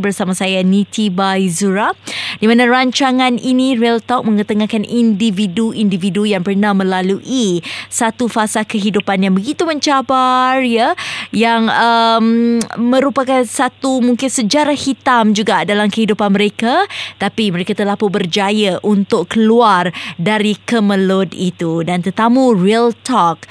bersama saya Niti Baizura di mana rancangan ini Real Talk mengetengahkan individu-individu yang pernah melalui satu fasa kehidupan yang begitu mencabar ya yang um, merupakan satu mungkin sejarah hitam juga dalam kehidupan mereka tapi mereka telah pun berjaya untuk keluar dari kemelut itu. Dan tetamu Real Talk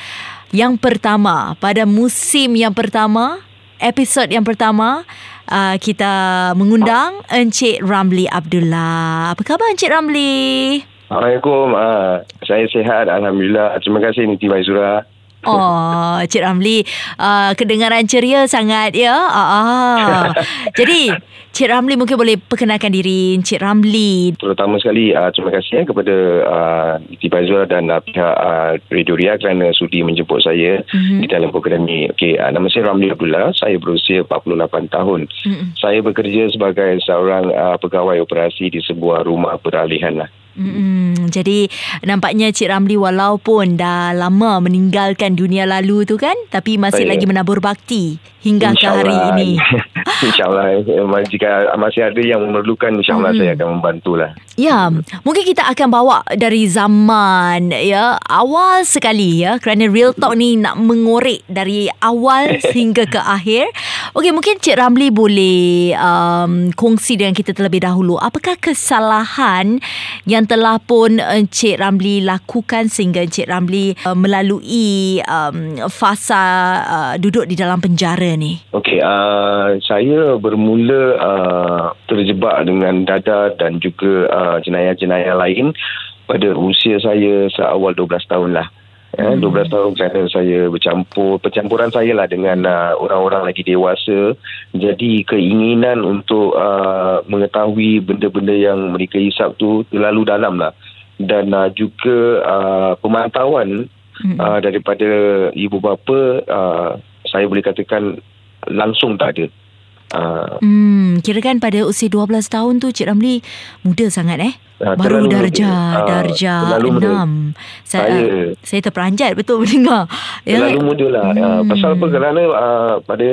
yang pertama pada musim yang pertama episod yang pertama uh, kita mengundang Encik Ramli Abdullah. Apa khabar Encik Ramli? Assalamualaikum. Uh, saya sihat. Alhamdulillah. Terima kasih Niti Maizura. Oh, Cik Ramli, uh, kedengaran ceria sangat ya. Uh, uh. Jadi, Cik Ramli mungkin boleh perkenalkan diri Cik Ramli. Terutama sekali uh, terima kasih eh, kepada uh, Niti Maizura dan uh, pihak uh, Radio Ria kerana sudi menjemput saya mm-hmm. di dalam program ini. Okay, uh, nama saya Ramli Abdullah. Saya berusia 48 tahun. Mm-hmm. Saya bekerja sebagai seorang uh, pegawai operasi di sebuah rumah peralihan lah. Hmm, jadi nampaknya Cik Ramli walaupun dah lama meninggalkan dunia lalu tu kan tapi masih Saya. lagi menabur bakti hingga ke hari ini. InsyaAllah jika masih ada yang memerlukan insyaAllah hmm. saya akan membantulah. Ya, mungkin kita akan bawa dari zaman ya awal sekali ya kerana Real Talk ni nak mengorek dari awal hingga ke akhir. Okey, mungkin Cik Ramli boleh um, kongsi dengan kita terlebih dahulu apakah kesalahan yang yang telah pun Encik Ramli lakukan sehingga Encik Ramli uh, melalui um, fasa uh, duduk di dalam penjara ni? Okey, uh, saya bermula uh, terjebak dengan dada dan juga uh, jenayah-jenayah lain pada usia saya seawal 12 tahun lah. Ya, 12 hmm. tahun kerana saya bercampur Percampuran saya lah dengan uh, orang-orang lagi dewasa Jadi keinginan untuk uh, mengetahui benda-benda yang mereka isap tu terlalu dalam lah Dan uh, juga uh, pemantauan hmm. uh, daripada ibu bapa uh, Saya boleh katakan langsung tak ada uh, Hmm, kira kan pada usia 12 tahun tu Cik Ramli muda sangat eh Uh, Baru darjah uh, darjah enam. Saya, saya saya terperanjat betul mendengar. Ya. Terlalu muda lah. Hmm. Uh, pasal apa kerana uh, pada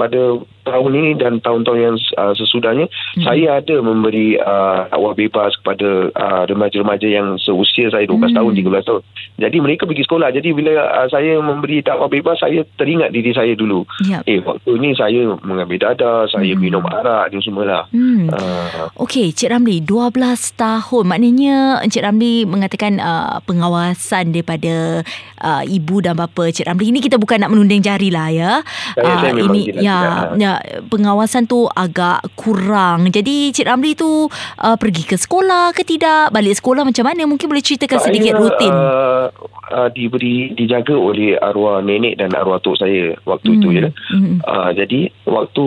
pada tahun ini dan tahun-tahun yang uh, sesudahnya hmm. saya ada memberi uh, dakwah bebas kepada uh, remaja-remaja yang seusia saya 12 hmm. tahun 13 tahun. Jadi mereka pergi sekolah. Jadi bila uh, saya memberi dakwah bebas saya teringat diri saya dulu. Yep. Eh waktu ni saya mengambil dada, saya hmm. minum arak ni semualah. Hmm. Uh, Okey, Cik Ramli 12 tahun. Maknanya Cik Ramli mengatakan uh, pengawasan daripada uh, ibu dan bapa Cik Ramli. Ini kita bukan nak menunding jari lah ya. Saya, uh, saya ini ya ya, pengawasan tu agak kurang. Jadi Cik Ramli tu uh, pergi ke sekolah ke tidak? Balik sekolah macam mana? Mungkin boleh ceritakan saya, sedikit rutin. Uh, uh, diberi dijaga oleh arwah nenek dan arwah tok saya waktu hmm. itu ya. Hmm. Uh, jadi waktu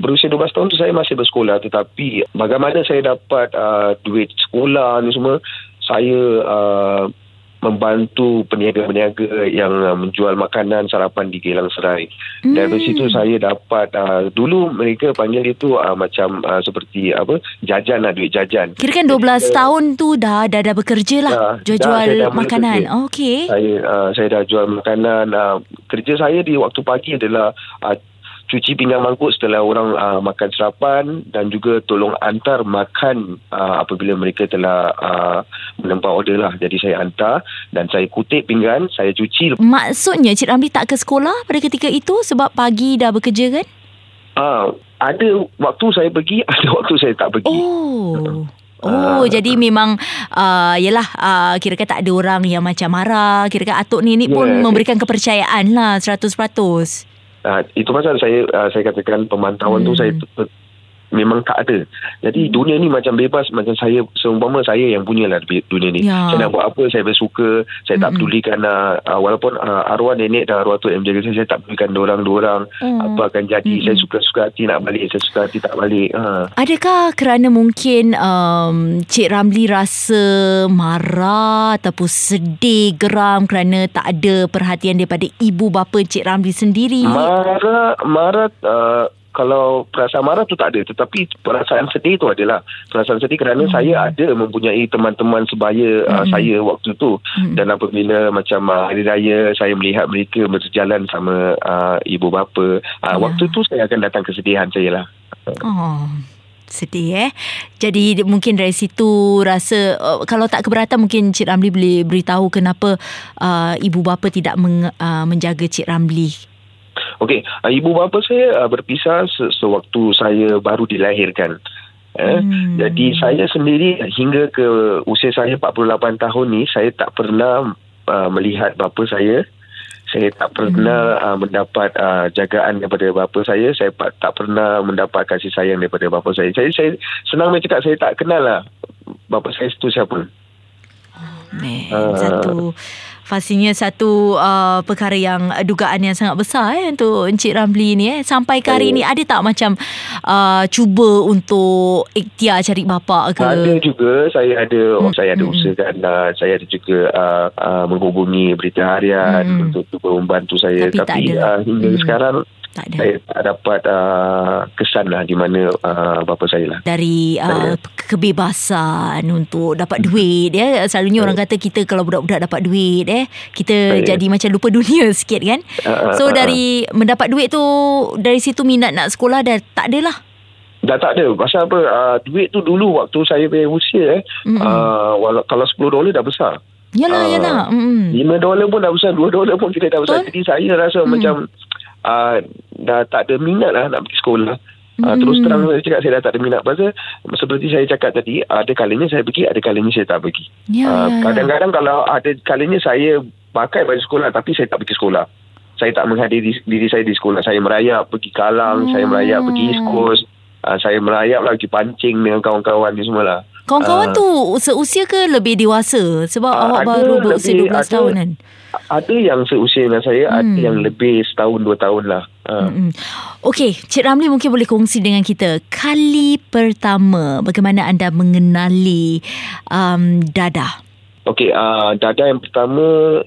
berusia 12 tahun tu saya masih bersekolah tetapi bagaimana saya dapat uh, duit sekolah ni semua saya uh, membantu peniaga-peniaga yang uh, menjual makanan sarapan di Gelang Serai. Hmm. Dari situ saya dapat uh, dulu mereka panggil itu uh, macam uh, seperti apa jajan lah duit jajan. Kira kan 12 Jadi, tahun tu dah dah dah bekerja lah uh, jual-jual makanan. Oh, Okey. Saya uh, saya dah jual makanan. Uh, kerja saya di waktu pagi adalah uh, cuci pinggan mangkuk setelah orang uh, makan sarapan dan juga tolong hantar makan uh, apabila mereka telah uh, menempah order lah. Jadi saya hantar dan saya kutip pinggan, saya cuci. Maksudnya Cik Ramli tak ke sekolah pada ketika itu sebab pagi dah bekerja kan? Uh, ada waktu saya pergi, ada waktu saya tak pergi. Oh. Oh, uh, jadi memang uh, yalah uh, kira kan tak ada orang yang macam marah. Kira kan atuk ni ni pun yeah. memberikan kepercayaan lah 100%. Uh, itu pasal saya uh, saya katakan pemantauan hmm. tu saya memang tak ada. Jadi dunia ni macam bebas macam saya seumpama saya yang punyalah dunia ni. Ya. Saya nak buat apa saya bersuka, saya tak pedulikan uh, walaupun uh, arwah nenek dan arwah tu yang menjaga saya, saya tak pedulikan orang-orang Mm. apa akan jadi. Saya suka-suka hati nak balik, saya suka hati tak balik. Ha. Adakah kerana mungkin um, Cik Ramli rasa marah ataupun sedih, geram kerana tak ada perhatian daripada ibu bapa Cik Ramli sendiri? Marah, marah uh, kalau perasaan marah tu tak ada tetapi perasaan sedih tu adalah perasaan sedih kerana hmm. saya ada mempunyai teman-teman sebaya uh, Hmm. saya waktu tu Hmm. dan apabila macam uh, hari raya saya melihat mereka berjalan sama uh, ibu bapa uh, Ya. waktu tu saya akan datang kesedihan saya lah Oh, sedih eh. Jadi mungkin dari situ rasa uh, kalau tak keberatan mungkin Cik Ramli boleh beritahu kenapa uh, ibu bapa tidak meng, uh, menjaga Cik Ramli. Okey, uh, ibu bapa saya uh, berpisah se- sewaktu saya baru dilahirkan. Eh? Hmm. Jadi saya sendiri hingga ke usia saya 48 tahun ni saya tak pernah uh, melihat bapa saya. Saya tak pernah uh, mendapat uh, jagaan daripada bapa saya. Saya pa- tak pernah mendapat kasih sayang daripada bapa saya. Saya, saya senang saya cakap saya tak kenal lah bapa saya itu siapa. Man, Ah. satu pastinya satu uh, perkara yang uh, dugaan yang sangat besar eh untuk Encik Ramli ni eh sampai ke hari Oh. ni ada tak macam uh, cuba untuk ikhtiar cari bapa ke Ada juga saya ada oh, saya ada Hmm. usahakan uh, saya ada juga uh, uh, menghubungi berita harian Hmm. untuk cuba membantu saya Tapi tak tapi, ada lah. uh, hingga Hmm. sekarang tak ada saya tak dapat uh, kesan lah di mana uh, bapa saya lah. dari uh, kebebasan untuk dapat duit ya selalunya orang kata kita kalau budak-budak dapat duit eh kita Ya. jadi macam lupa dunia sikit kan ah, so ah, dari mendapat duit tu dari situ minat nak sekolah dah tak ada lah Dah tak ada. Pasal apa? Uh, duit tu dulu waktu saya punya usia eh. Mm-mm. Uh, walau, kalau 10 dolar dah besar. yalah Ah. yalah mm 5 dolar pun dah besar. 2 dolar pun kita dah besar. Betul. Jadi saya rasa Hmm. macam uh, dah tak ada minat lah nak pergi sekolah. Uh, Hmm. Terus terang saya cakap saya dah tak ada minat Pasal seperti saya cakap tadi Ada kalanya saya pergi Ada kalanya saya tak pergi Ya, Ah, ya, ya. Kadang-kadang kalau ada kalanya saya Pakai baju sekolah Tapi saya tak pergi sekolah Saya tak menghadiri diri saya di sekolah Saya merayap pergi Kalang Oh. Saya merayap pergi East Coast uh, Saya merayap lah pergi pancing Dengan kawan-kawan ni semua lah Kawan-kawan Ah. tu seusia ke lebih dewasa? Sebab Ah, awak baru berusia lebih- 12 ada- tahun kan? Ada yang seusia dengan saya Hmm. Ada yang lebih setahun dua tahun lah uh. Okey, Cik Ramli mungkin boleh kongsi dengan kita kali pertama bagaimana anda mengenali um, Dada. Okey, uh, dada yang pertama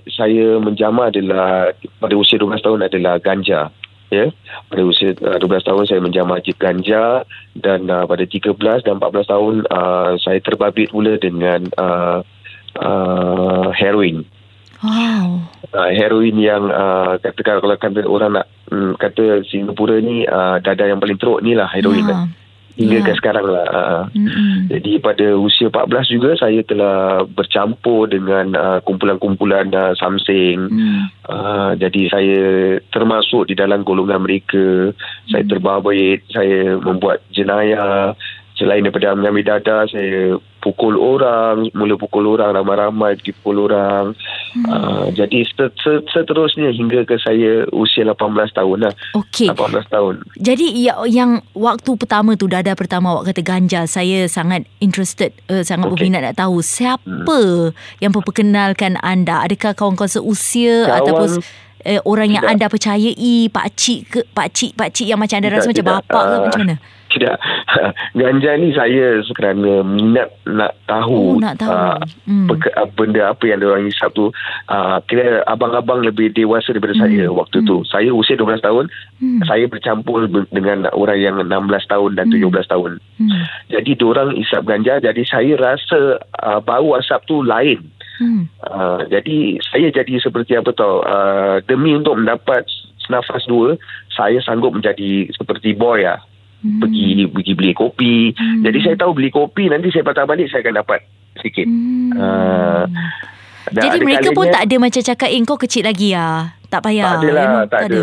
saya menjama adalah pada usia 12 tahun adalah ganja. Ya. Pada usia uh, 12 tahun saya menjama jeep ganja dan uh, pada 13 dan 14 tahun uh, saya terbabit pula dengan uh, uh, heroin. Wow. Uh, heroin yang uh, katakan kalau kata orang nak um, kata Singapura ni uh, dada yang paling teruk ni lah heroin. Ya. lah. Hingga Ya. ke sekarang lah. Mm-mm. jadi pada usia 14 juga saya telah bercampur dengan uh, kumpulan-kumpulan uh, samsing. Mm. Uh, jadi saya termasuk di dalam golongan mereka. Saya Hmm. terbabit, saya membuat jenayah. Selain daripada mengambil dada, saya pukul orang, mula pukul orang, ramai-ramai pukul orang. Hmm. Uh, jadi set- set- seterusnya hingga ke saya usia 18 tahun lah. Okey. 18 tahun. Jadi ya, yang waktu pertama tu Dada pertama awak kata ganja, saya sangat interested, uh, sangat Okey. berminat nak tahu siapa yang memperkenalkan anda? Adakah kawan-kawan seusia Kawan- ataupun uh, orang yang Tidak. anda percayai, pak cik ke pak cik pak cik yang macam anda rasa Tidak, macam tidak. bapak ke Ah, macam mana? Tidak. Ganja ni saya kerana minat nak Oh, tahu, nak tahu. ah, Hmm. ah, benda apa yang diorang hisap tu. Uh, kira abang-abang lebih dewasa daripada Hmm. saya waktu tu. Saya usia 12 tahun, Hmm. saya bercampur be- dengan orang yang 16 tahun dan Hmm. 17 tahun. Hmm. Jadi diorang hisap ganja, jadi saya rasa uh, bau asap tu lain. Hmm. Uh, jadi saya jadi seperti apa tau uh, demi untuk mendapat nafas dua saya sanggup menjadi seperti boy lah Hmm. pergi pergi beli kopi. Hmm. Jadi saya tahu beli kopi nanti saya patah balik saya akan dapat sikit. Hmm. Dan Jadi mereka pun kalanya- tak ada macam cakap eh kau kecil lagi ya. Tak payah. tak ada lah, you know, tak ada.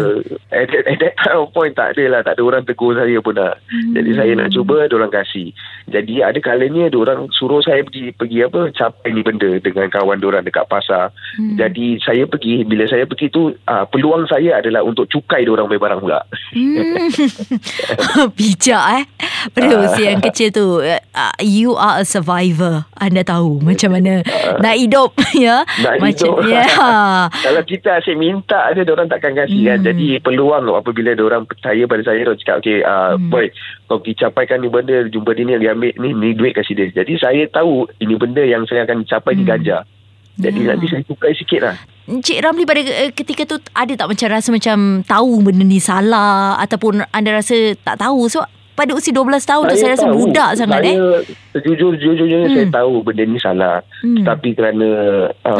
At, that- at that time of point tak ada lah, tak ada orang tegur saya pun nak. Hmm. Jadi saya nak cuba, orang kasih. Jadi ada kalanya orang suruh saya pergi pergi apa capai ni benda dengan kawan orang dekat pasar. Hmm. Jadi saya pergi, bila saya pergi tu uh, peluang saya adalah untuk cukai orang punya barang pula. Hmm. Bijak eh. Pada Ah. usia yang kecil tu, uh, you are a survivor. Anda tahu macam mana nak hidup ya. Nak macam hidup. ya. Kalau kita asyik minta aja orang takkan kasih kan. Hmm. Jadi peluang apabila orang percaya pada saya orang cakap okay uh, Hmm. boy kau pergi capaikan ni benda jumpa dia ni dia ambil ni ni duit kasih dia. Jadi saya tahu ini benda yang saya akan capai di Hmm. ganja. Jadi Ya. nanti saya tukai sikit lah. Encik Ramli pada eh, ketika tu ada tak macam rasa macam tahu benda ni salah ataupun anda rasa tak tahu so pada usia 12 tahun tu saya rasa tahu. budak sangat saya, eh. Sejujur-jujurnya Hmm. saya tahu benda ni salah. Hmm. Tapi kerana uh,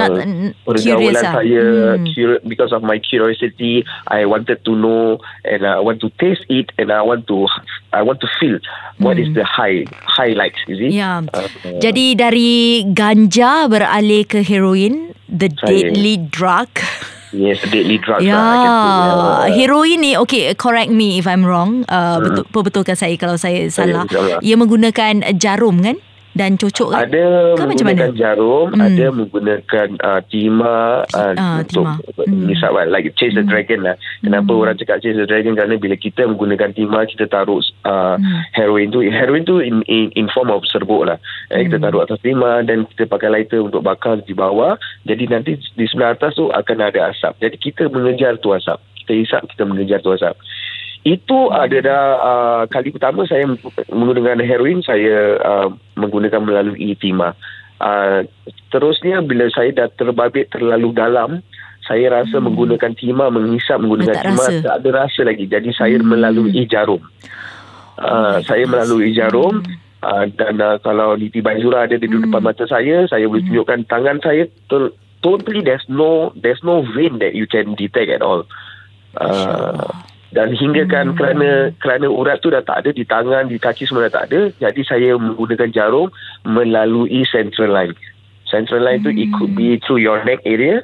pergaulan curious lah. saya, Hmm. because of my curiosity, I wanted to know and I want to taste it and I want to I want to feel what is Hmm. the high highlights, is it? Ya. Uh, Jadi dari ganja beralih ke heroin, the Saya- deadly drug. Yes, deadly drugs Ya, lah. Uh, heroin ni okay correct me if I'm wrong. Uh, Hmm. betul perbetulkan saya kalau saya salah. Ia menggunakan jarum kan dan cocok kan? Ada Ke macam menggunakan mana? jarum, Hmm. ada menggunakan uh, timah uh, Ah, untuk timah. Hmm. nisab lah, like chase the dragon lah. Kenapa Hmm. orang cakap chase the dragon? Kerana bila kita menggunakan timah, kita taruh uh, Hmm. heroin tu, heroin tu in, in, in form of serbuk lah. Eh, kita Hmm. taruh atas timah dan kita pakai lighter untuk bakar di bawah. Jadi nanti di sebelah atas tu akan ada asap. Jadi kita mengejar tu asap. Kita hisap, kita mengejar tu asap. Itu adalah uh, kali pertama saya menggunakan heroin saya uh, menggunakan melalui timah. Uh, terusnya bila saya dah terbabit terlalu dalam, saya rasa hmm. menggunakan timah menghisap menggunakan Dah tak timah rasa. tak ada rasa lagi. Jadi saya Hmm. melalui jarum. Uh, saya melalui jarum uh, dan uh, kalau Niti Baizura ada di Hmm. depan mata saya, saya boleh tunjukkan tangan saya ter- totally there's no there's no vein that you can detect at all. Uh, dan hingga kan Hmm. kerana kerana urat tu dah tak ada di tangan, di kaki semua dah tak ada. Jadi saya menggunakan jarum melalui central line. Central line tu it could be through your neck area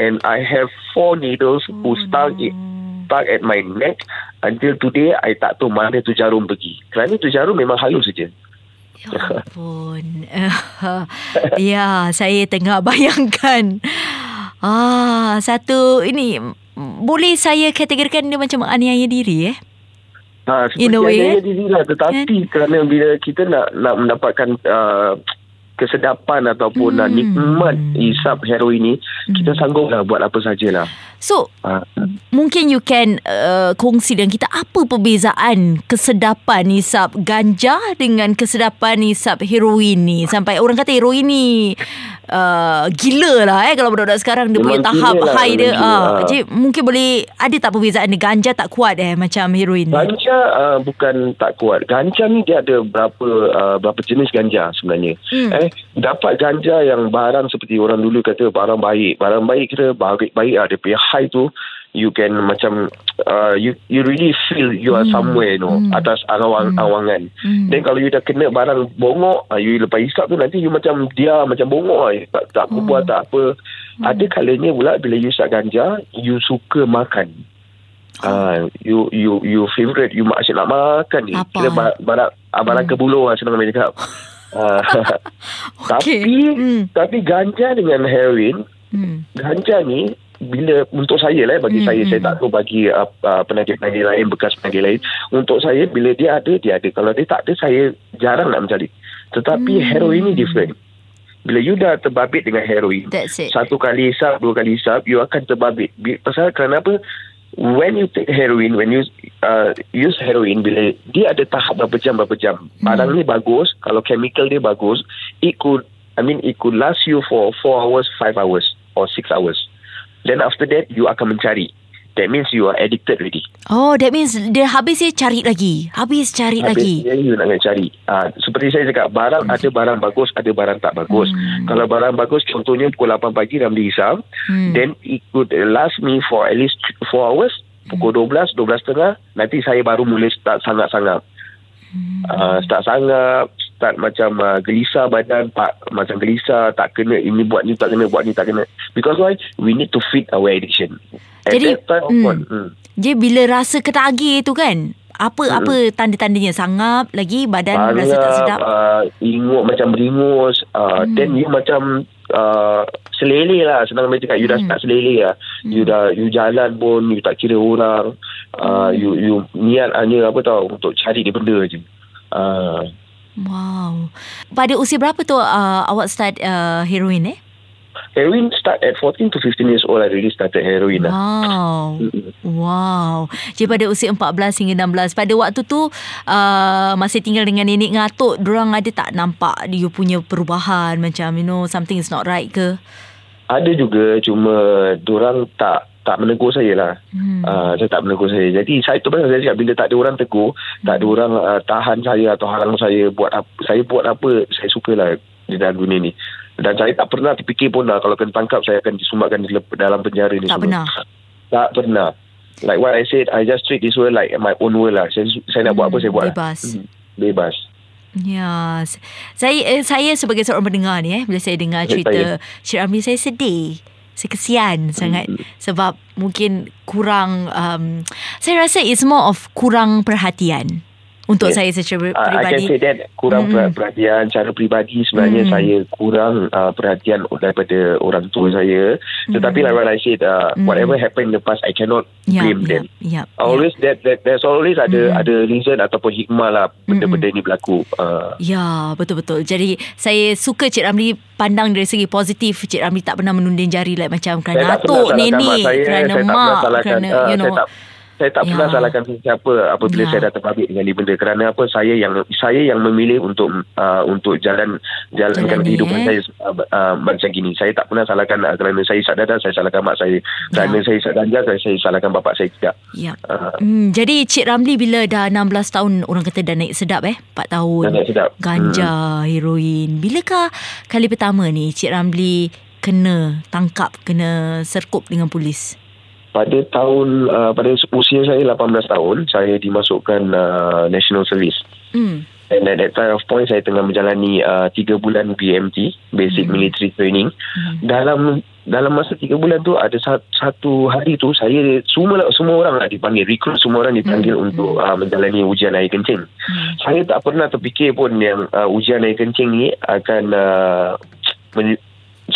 and I have four needles who stuck it stuck at my neck until today I tak tahu mana tu jarum pergi. Kerana tu jarum memang halus saja. Ya ampun. ya, saya tengah bayangkan. Ah, satu ini boleh saya kategorikan dia macam menganiaya diri eh? Ha, seperti In a way, ada eh? diri lah. Tetapi kerana bila kita nak nak mendapatkan uh, kesedapan ataupun hmm. Hmm. nikmat isap heroin ni, kita sanggup lah buat apa sajalah. So, Ha. mungkin you can uh, kongsi dengan kita apa perbezaan kesedapan hisap ganja dengan kesedapan hisap heroin ni sampai orang kata heroin ni uh, gila lah eh kalau budak-budak sekarang dia punya Memang tahap gila lah, high dia gila. ah jadi mungkin boleh ada tak perbezaan dia ganja tak kuat eh macam heroin ni Ganja uh, bukan tak kuat. Ganja ni dia ada berapa uh, berapa jenis ganja sebenarnya. Hmm. Eh dapat ganja yang barang seperti orang dulu kata barang baik. Barang baik kita baik baik ada punya high tu you can macam uh, you you really feel you are Hmm. somewhere you know Hmm. atas awang awangan. Hmm. Then kalau you dah kena barang bongok, uh, you lepas hisap tu nanti you macam dia macam bongok lah. Tak, tak Hmm. berbuat tak apa. Ada kalanya pula bila you hisap ganja, you suka makan. Ah, you you you favorite you asyik nak makan ni. Apa? Kira barang barang, barang kebulu lah senang main cakap. Okey. Tapi Hmm. tapi ganja dengan heroin, hmm. ganja ni bila untuk saya lah bagi Hmm, saya hmm. saya tak tahu bagi uh, uh, penagih-penagih lain bekas penagih lain untuk saya bila dia ada dia ada kalau dia tak ada saya jarang nak mencari tetapi Hmm. heroin ni different bila you dah terbabit dengan heroin that's it satu kali hisap, dua kali hisap, you akan terbabit. Bi- Pasal kerana apa? When you take heroin, when you uh, use heroin, bila dia ada tahap berapa jam, berapa jam. Barang ni bagus, kalau chemical dia bagus, it could, I mean, it could last you for 4 hours, 5 hours, or 6 hours. Then after that, you akan mencari. That means you are addicted already. oh that means dia habis dia cari lagi habis cari lagi Habis dia, you nak cari. Uh, seperti saya cakap, barang ada barang bagus, ada barang tak bagus. Hmm. Kalau barang bagus, contohnya pukul 8 pagi dalam dihisap, Hmm. then it could last me for at least 4 hours. Pukul 12, 12.30, nanti saya baru mula start sangap-sangap. Hmm. Uh, start sangap, start macam uh, gelisah badan tak macam gelisah tak kena ini buat ni tak kena buat ni tak kena because why we need to fit our addiction At Jadi, that time, of hmm. hmm. Jadi bila rasa ketagih tu kan apa Hmm. apa tanda-tandanya sangap lagi badan rasa tak Bangap, sedap. uh, ingut macam beringus uh, Hmm. then you macam uh, selele lah senang macam cakap you dah Hmm. start selele lah you dah you jalan pun you tak kira orang uh, Hmm. you you niat hanya apa tau untuk cari dia benda je uh, Wow. Pada usia berapa tu uh, awak start uh, heroin eh? heroin start at 14 to 15 years old I really started heroin lah Wow. Mm-mm. Wow. Jadi pada usia 14 hingga 16 pada waktu tu uh, masih tinggal dengan nenek ngatuk, orang ada tak nampak you punya perubahan macam you know something is not right ke? ada juga cuma orang tak tak menegur saya lah Hmm. Uh, saya tak menegur saya. Jadi saya tu pasal saya cakap bila tak ada orang tegur, tak ada orang uh, tahan saya atau halang saya buat apa, saya buat apa saya sukalah di dalam dunia ni. Dan saya tak pernah terfikir pun lah kalau kena tangkap saya akan disumbatkan di dalam penjara ni Tak semua. pernah? Tak pernah. Like what I said, I just treat this world like my own world lah. Saya, saya nak buat apa saya buat. lah. Bebas. Hmm, bebas. Ya, saya eh, saya sebagai seorang pendengar ni eh bila saya dengar Ya, cerita Cik Ramli saya sedih. Saya kesian sangat sebab mungkin kurang um, saya rasa it's more of kurang perhatian untuk Yes. saya secara Uh, I can peribadi. say that kurang Mm. mm. perhatian cara peribadi sebenarnya Mm. saya kurang uh, perhatian daripada orang tua saya. Tetapi like what I said, uh, Mm. whatever happened in the past, I cannot Yap, blame yap, them. yap, Always that, that there's always ada Mm. ada reason ataupun hikmah lah benda-benda ni berlaku. Uh, Ya, betul-betul. Jadi saya suka Cik Ramli pandang dari segi positif. Cik Ramli tak pernah menunding jari like macam kerana atuk, nenek, saya, kerana saya mak, kerana you know. saya tak saya tak Ya. pernah salahkan siapa apabila Ya. saya dah terbabit dengan ni benda kerana apa saya yang saya yang memilih untuk uh, untuk jalan jalankan Jalani, kehidupan eh. saya uh, uh, macam gini saya tak pernah salahkan uh, kerana saya isap dadah saya salahkan mak saya kerana Ya. saya isap ganja saya, saya salahkan bapak saya tidak Ya. uh, Hmm, jadi Cik Ramli bila dah 16 tahun orang kata dah naik sedap eh 4 tahun. Dah naik sedap. Ganja, heroin. Bilakah kali pertama ni Cik Ramli kena tangkap, kena serkup dengan polis? Pada tahun uh, pada usia saya 18 tahun saya dimasukkan uh, national service Hmm. And at that time of point saya tengah menjalani uh, 3 bulan BMT basic Hmm. military training. Hmm. Dalam dalam masa 3 bulan tu ada satu, hari tu saya semua semua orang lah dipanggil recruit semua orang dipanggil Hmm. untuk uh, menjalani ujian air kencing. Hmm. Saya tak pernah terfikir pun yang uh, ujian air kencing ni akan uh, men-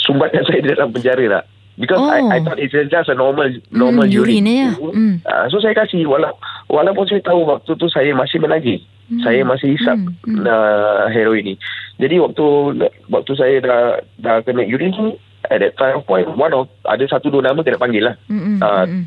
sumbatkan saya dalam penjara lah. Because Oh. I, I thought it's just a normal normal Hmm, urine urine. je. Hmm. Uh, so saya kasih wala, walaupun saya tahu waktu tu saya masih menagih. Hmm. Saya masih hisap Hmm, hmm. uh, heroin ni. Jadi waktu waktu saya dah dah kena urine tu at that time point one of ada satu dua nama kena panggil lah. Hmm. Hmm. Ah, Hmm.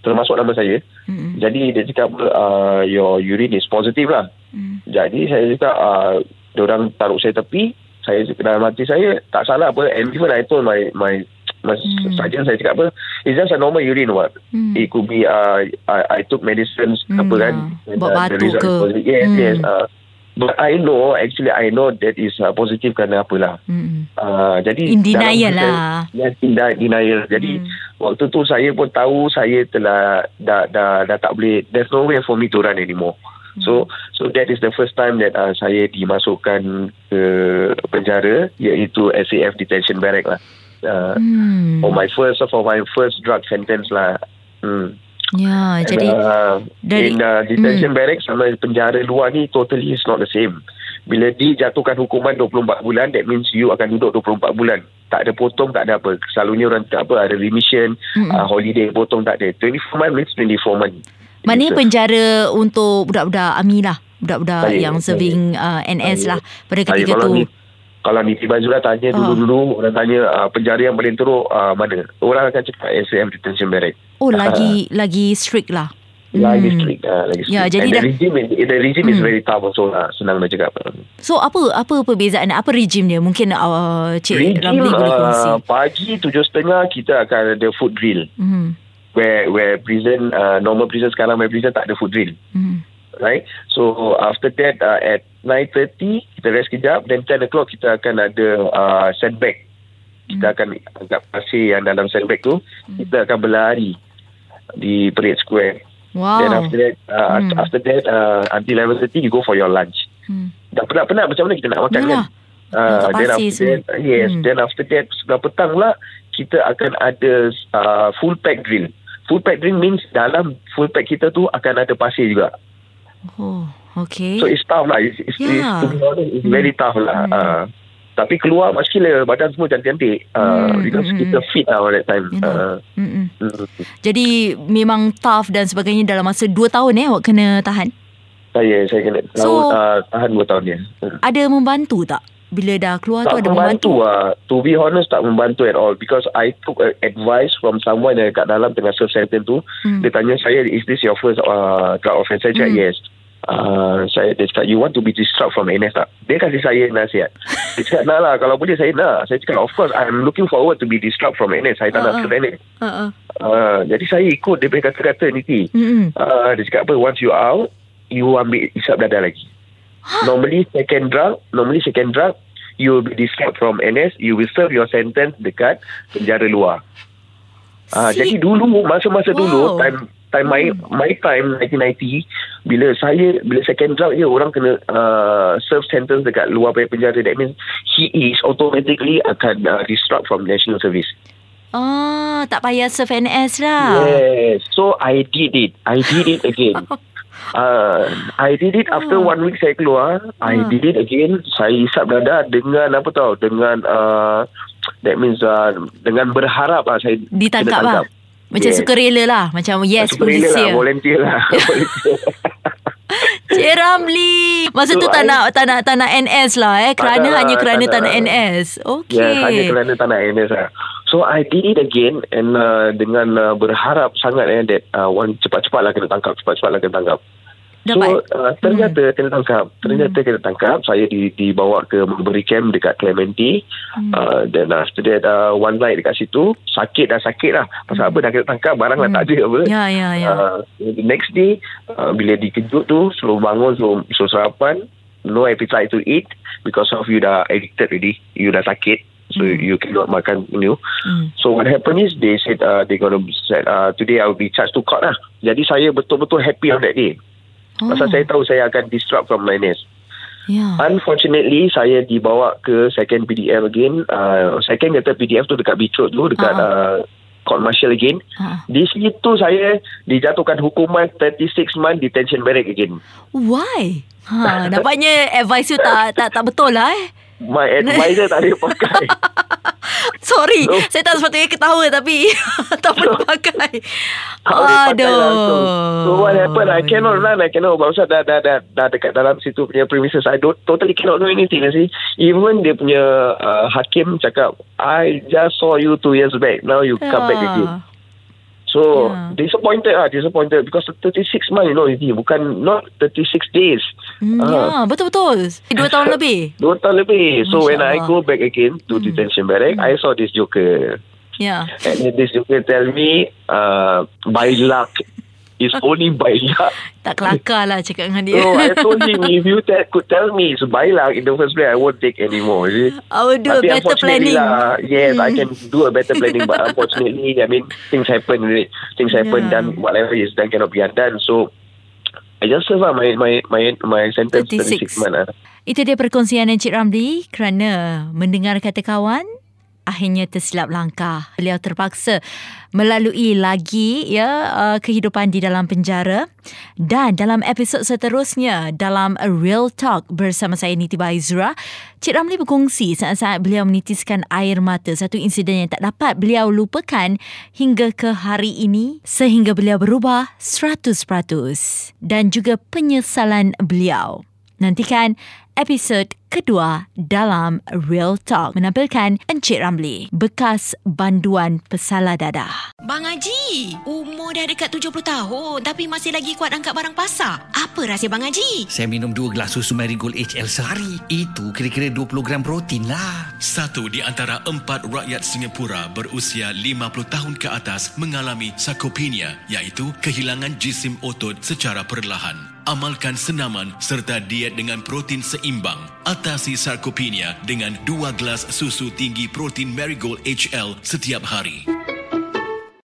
Termasuk nama saya. Hmm. Jadi dia cakap uh, your urine is positive lah. Hmm. Jadi saya cakap uh, orang taruh saya tepi. Saya dalam hati saya tak salah apa. And even I told my my Hmm. sergeant saya cakap apa. It's just a normal urine what. Hmm. It could be uh, I, I took medicines Hmm, apa kan. Buat uh, batuk result ke? Yes, Hmm. yes. Uh, but I know actually I know that is uh, positive kerana apalah. Hmm. Uh, jadi In denial dalam- lah. Yes, in denial. Jadi Hmm. waktu tu saya pun tahu saya telah dah dah dah tak boleh. There's no way for me to run anymore. Hmm. So so that is the first time that uh, saya dimasukkan ke penjara iaitu SAF detention barrack lah. Uh, Hmm. For my first for my first drug sentence lah. Hmm. Ya, jadi And, uh, dari- in uh, detention barrack sama penjara luar ni totally is not the same. Bila dijatuhkan hukuman 24 bulan that means you akan duduk 24 bulan. Tak ada potong, tak ada apa. Selalunya orang tak apa ada remission, Mm-mm. uh, holiday potong tak ada. 24 month means 24 month. Maknanya It's a- penjara untuk budak-budak AMI lah. Budak-budak Saya- yang serving uh, NS saya- lah pada ketika kalau tu. ni kalau Niti Bazura tanya Ah. dulu-dulu orang tanya uh, penjara yang paling teruk uh, mana? Orang akan cakap SAM detention barrack. Oh, lagi lagi strict lah. Lagi Hmm. strict uh, lagi strict. Ya, jadi And dah- the regime the regime is Hmm. very tough also lah. Senang nak cakap. So apa apa perbezaan apa regime dia? Mungkin uh, Cik Regime Ramli boleh kongsi. uh, pagi tujuh setengah kita akan ada food drill. Hmm. Where where prison uh, normal prison sekarang my prison tak ada food drill. Hmm. Right? So after that uh, at 9.30 kita rest kejap then 10 o'clock kita akan ada uh, sandbag. Kita akan agak pasir yang dalam sandbag tu kita akan berlari di Parade Square. Wow. Then after that uh, Hmm. after that uh, until 11.30 you go for your lunch. Hmm. dah penat-penat macam mana kita nak makan Yalah. kan Dekat then after that, yes Hmm. then after that sebelah petang pula kita akan ada uh, full pack drill full pack drill means dalam full pack kita tu akan ada pasir juga Oh, okay. So it's tough lah. It's, it's, Yeah. it's, it's very tough lah. Hmm. Uh, tapi keluar mas gila. Badan semua cantik-cantik. Uh, Hmm, because hmm, kita fit lah at that time. You know. Uh, Mm-mm. mm, Jadi memang tough dan sebagainya dalam masa 2 tahun eh awak kena tahan. saya saya kena So- so, uh, tahan 2 tahun. Hmm. Ada membantu tak? Bila dah keluar tu Tak ada membantu? membantu lah. To be honest, tak membantu at all. Because I took advice from someone yang kat dalam tengah serve sentence tu. Hmm. Dia tanya saya, is this your first uh, drug offence? Saya cakap, Hmm. yes. Uh, saya dia cakap, you want to be distraught from NS tak? Dia kasih saya nasihat. Dia cakap, nak lah. Kalau boleh saya nak. Saya cakap, of course, I'm looking forward to be distraught from NS. Saya tak nak Uh-uh. serve NS. Uh-uh. Uh, jadi saya ikut dia punya kata-kata. Ti. Mm-mm. Uh, dia cakap apa, once you out, you ambil isap dada lagi. Normally second drug, normally second drug, you will be discharged from NS, you will serve your sentence dekat penjara luar. Ah, Si- jadi dulu masa-masa Wow. dulu time time my my time 1990 bila saya bila second drug je orang kena uh, serve sentence dekat luar penjara that means he is automatically akan uh, discharged from national service. Ah, tak payah serve NS lah. Yes. So I did it. I did it again. Uh, I did it after Ah. one week saya keluar. I Ah. did it again. Saya isap dada dengan apa tau? Dengan uh, that means uh, dengan berharap lah saya Ditangkap lah. Macam Yes. sukarela lah. Macam yes, Sukarela polis lah, ya. volunteer lah. Cik Ramli. Masa So, tu tak I- nak, tak nak, tak nak NS lah eh. Tak Kerana nak hanya lah, kerana tak tak nak. NS. Okay. Ya, hanya kerana tak nak NS lah. So I did it again and uh, dengan uh, berharap sangat eh that uh, one cepat-cepat lah kena tangkap, cepat-cepat lah kena tangkap. Dapat. So uh, ternyata hmm. kena tangkap. Ternyata hmm. kena tangkap. Saya di, dibawa ke Mulberry Camp dekat Clementi. Hmm. Uh, then after that uh, one night dekat situ sakit dah sakit lah. Pasal apa dah kena tangkap barang hmm. dah tak ada apa. Ya, ya, ya. Uh, the next day uh, bila dikejut tu suruh bangun suruh, suruh sarapan no appetite to eat because of you dah addicted already. You dah sakit. So Hmm. you cannot makan know. Hmm. So what happened is they said uh, they gonna said uh, today I will be charged to court lah. Jadi saya betul-betul happy on that day. Oh. Pasal saya tahu saya akan disrupt from my nest. Ya. Unfortunately, saya dibawa ke second PDF again. Uh, second kata PDF tu dekat Beach Road tu, dekat Ah. uh, court martial again. Ha. Di situ saya dijatuhkan hukuman 36 month detention barrack again. Why? Ha, nampaknya advice tu tak tak tak betul lah eh. My advisor tak boleh pakai. Sorry, No. saya tak sepatutnya ketawa tapi tak boleh pakai. Langsung. Aduh. So what happened? I cannot run. I cannot. Pasal dah, dah, dah, dah dekat dalam situ punya premises. I don't totally cannot do anything. See, even dia punya uh, hakim cakap, I just saw you two years back. Now you come back Ah. again. So Yeah. disappointed lah, disappointed because 36 months, you know, ini bukan not 36 days. Hmm, Ah. ya, betul-betul. Dua tahun lebih. Dua tahun lebih. So Masya when I Allah. go back again to Hmm. detention barrack, I saw this joker. Ya. And this joker tell me, uh, by luck, it's only by luck. Tak kelakar lah cakap dengan dia. So I told him, if you te- could tell me it's by luck in the first place, I won't take anymore. See? I will do a Tapi better unfortunately planning. Lah, yes, I Hmm. can do a better planning. But unfortunately, I mean, things happen. Right? Things happen. Yeah. Then whatever is done cannot be undone. So I just serve lah my my my my sentence 36 36. months. lah. Itu dia perkongsian Encik Ramli kerana mendengar kata kawan akhirnya tersilap langkah. Beliau terpaksa melalui lagi ya uh, kehidupan di dalam penjara dan dalam episod seterusnya dalam A Real Talk bersama saya Niti Baizura, Cik Ramli berkongsi saat-saat beliau menitiskan air mata satu insiden yang tak dapat beliau lupakan hingga ke hari ini sehingga beliau berubah 100% dan juga penyesalan beliau. Nantikan episod kedua dalam Real Talk menampilkan Encik Ramli, bekas banduan pesalah dadah. Bang Haji, umur dah dekat 70 tahun tapi masih lagi kuat angkat barang pasar. Apa rahsia Bang Haji? Saya minum dua gelas susu Marigold HL sehari. Itu kira-kira 20 gram protein lah. Satu di antara empat rakyat Singapura berusia 50 tahun ke atas mengalami sarkopenia iaitu kehilangan jisim otot secara perlahan. Amalkan senaman serta diet dengan protein seimbang. Atasi sarkopenia dengan dua gelas susu tinggi protein Marigold HL setiap hari.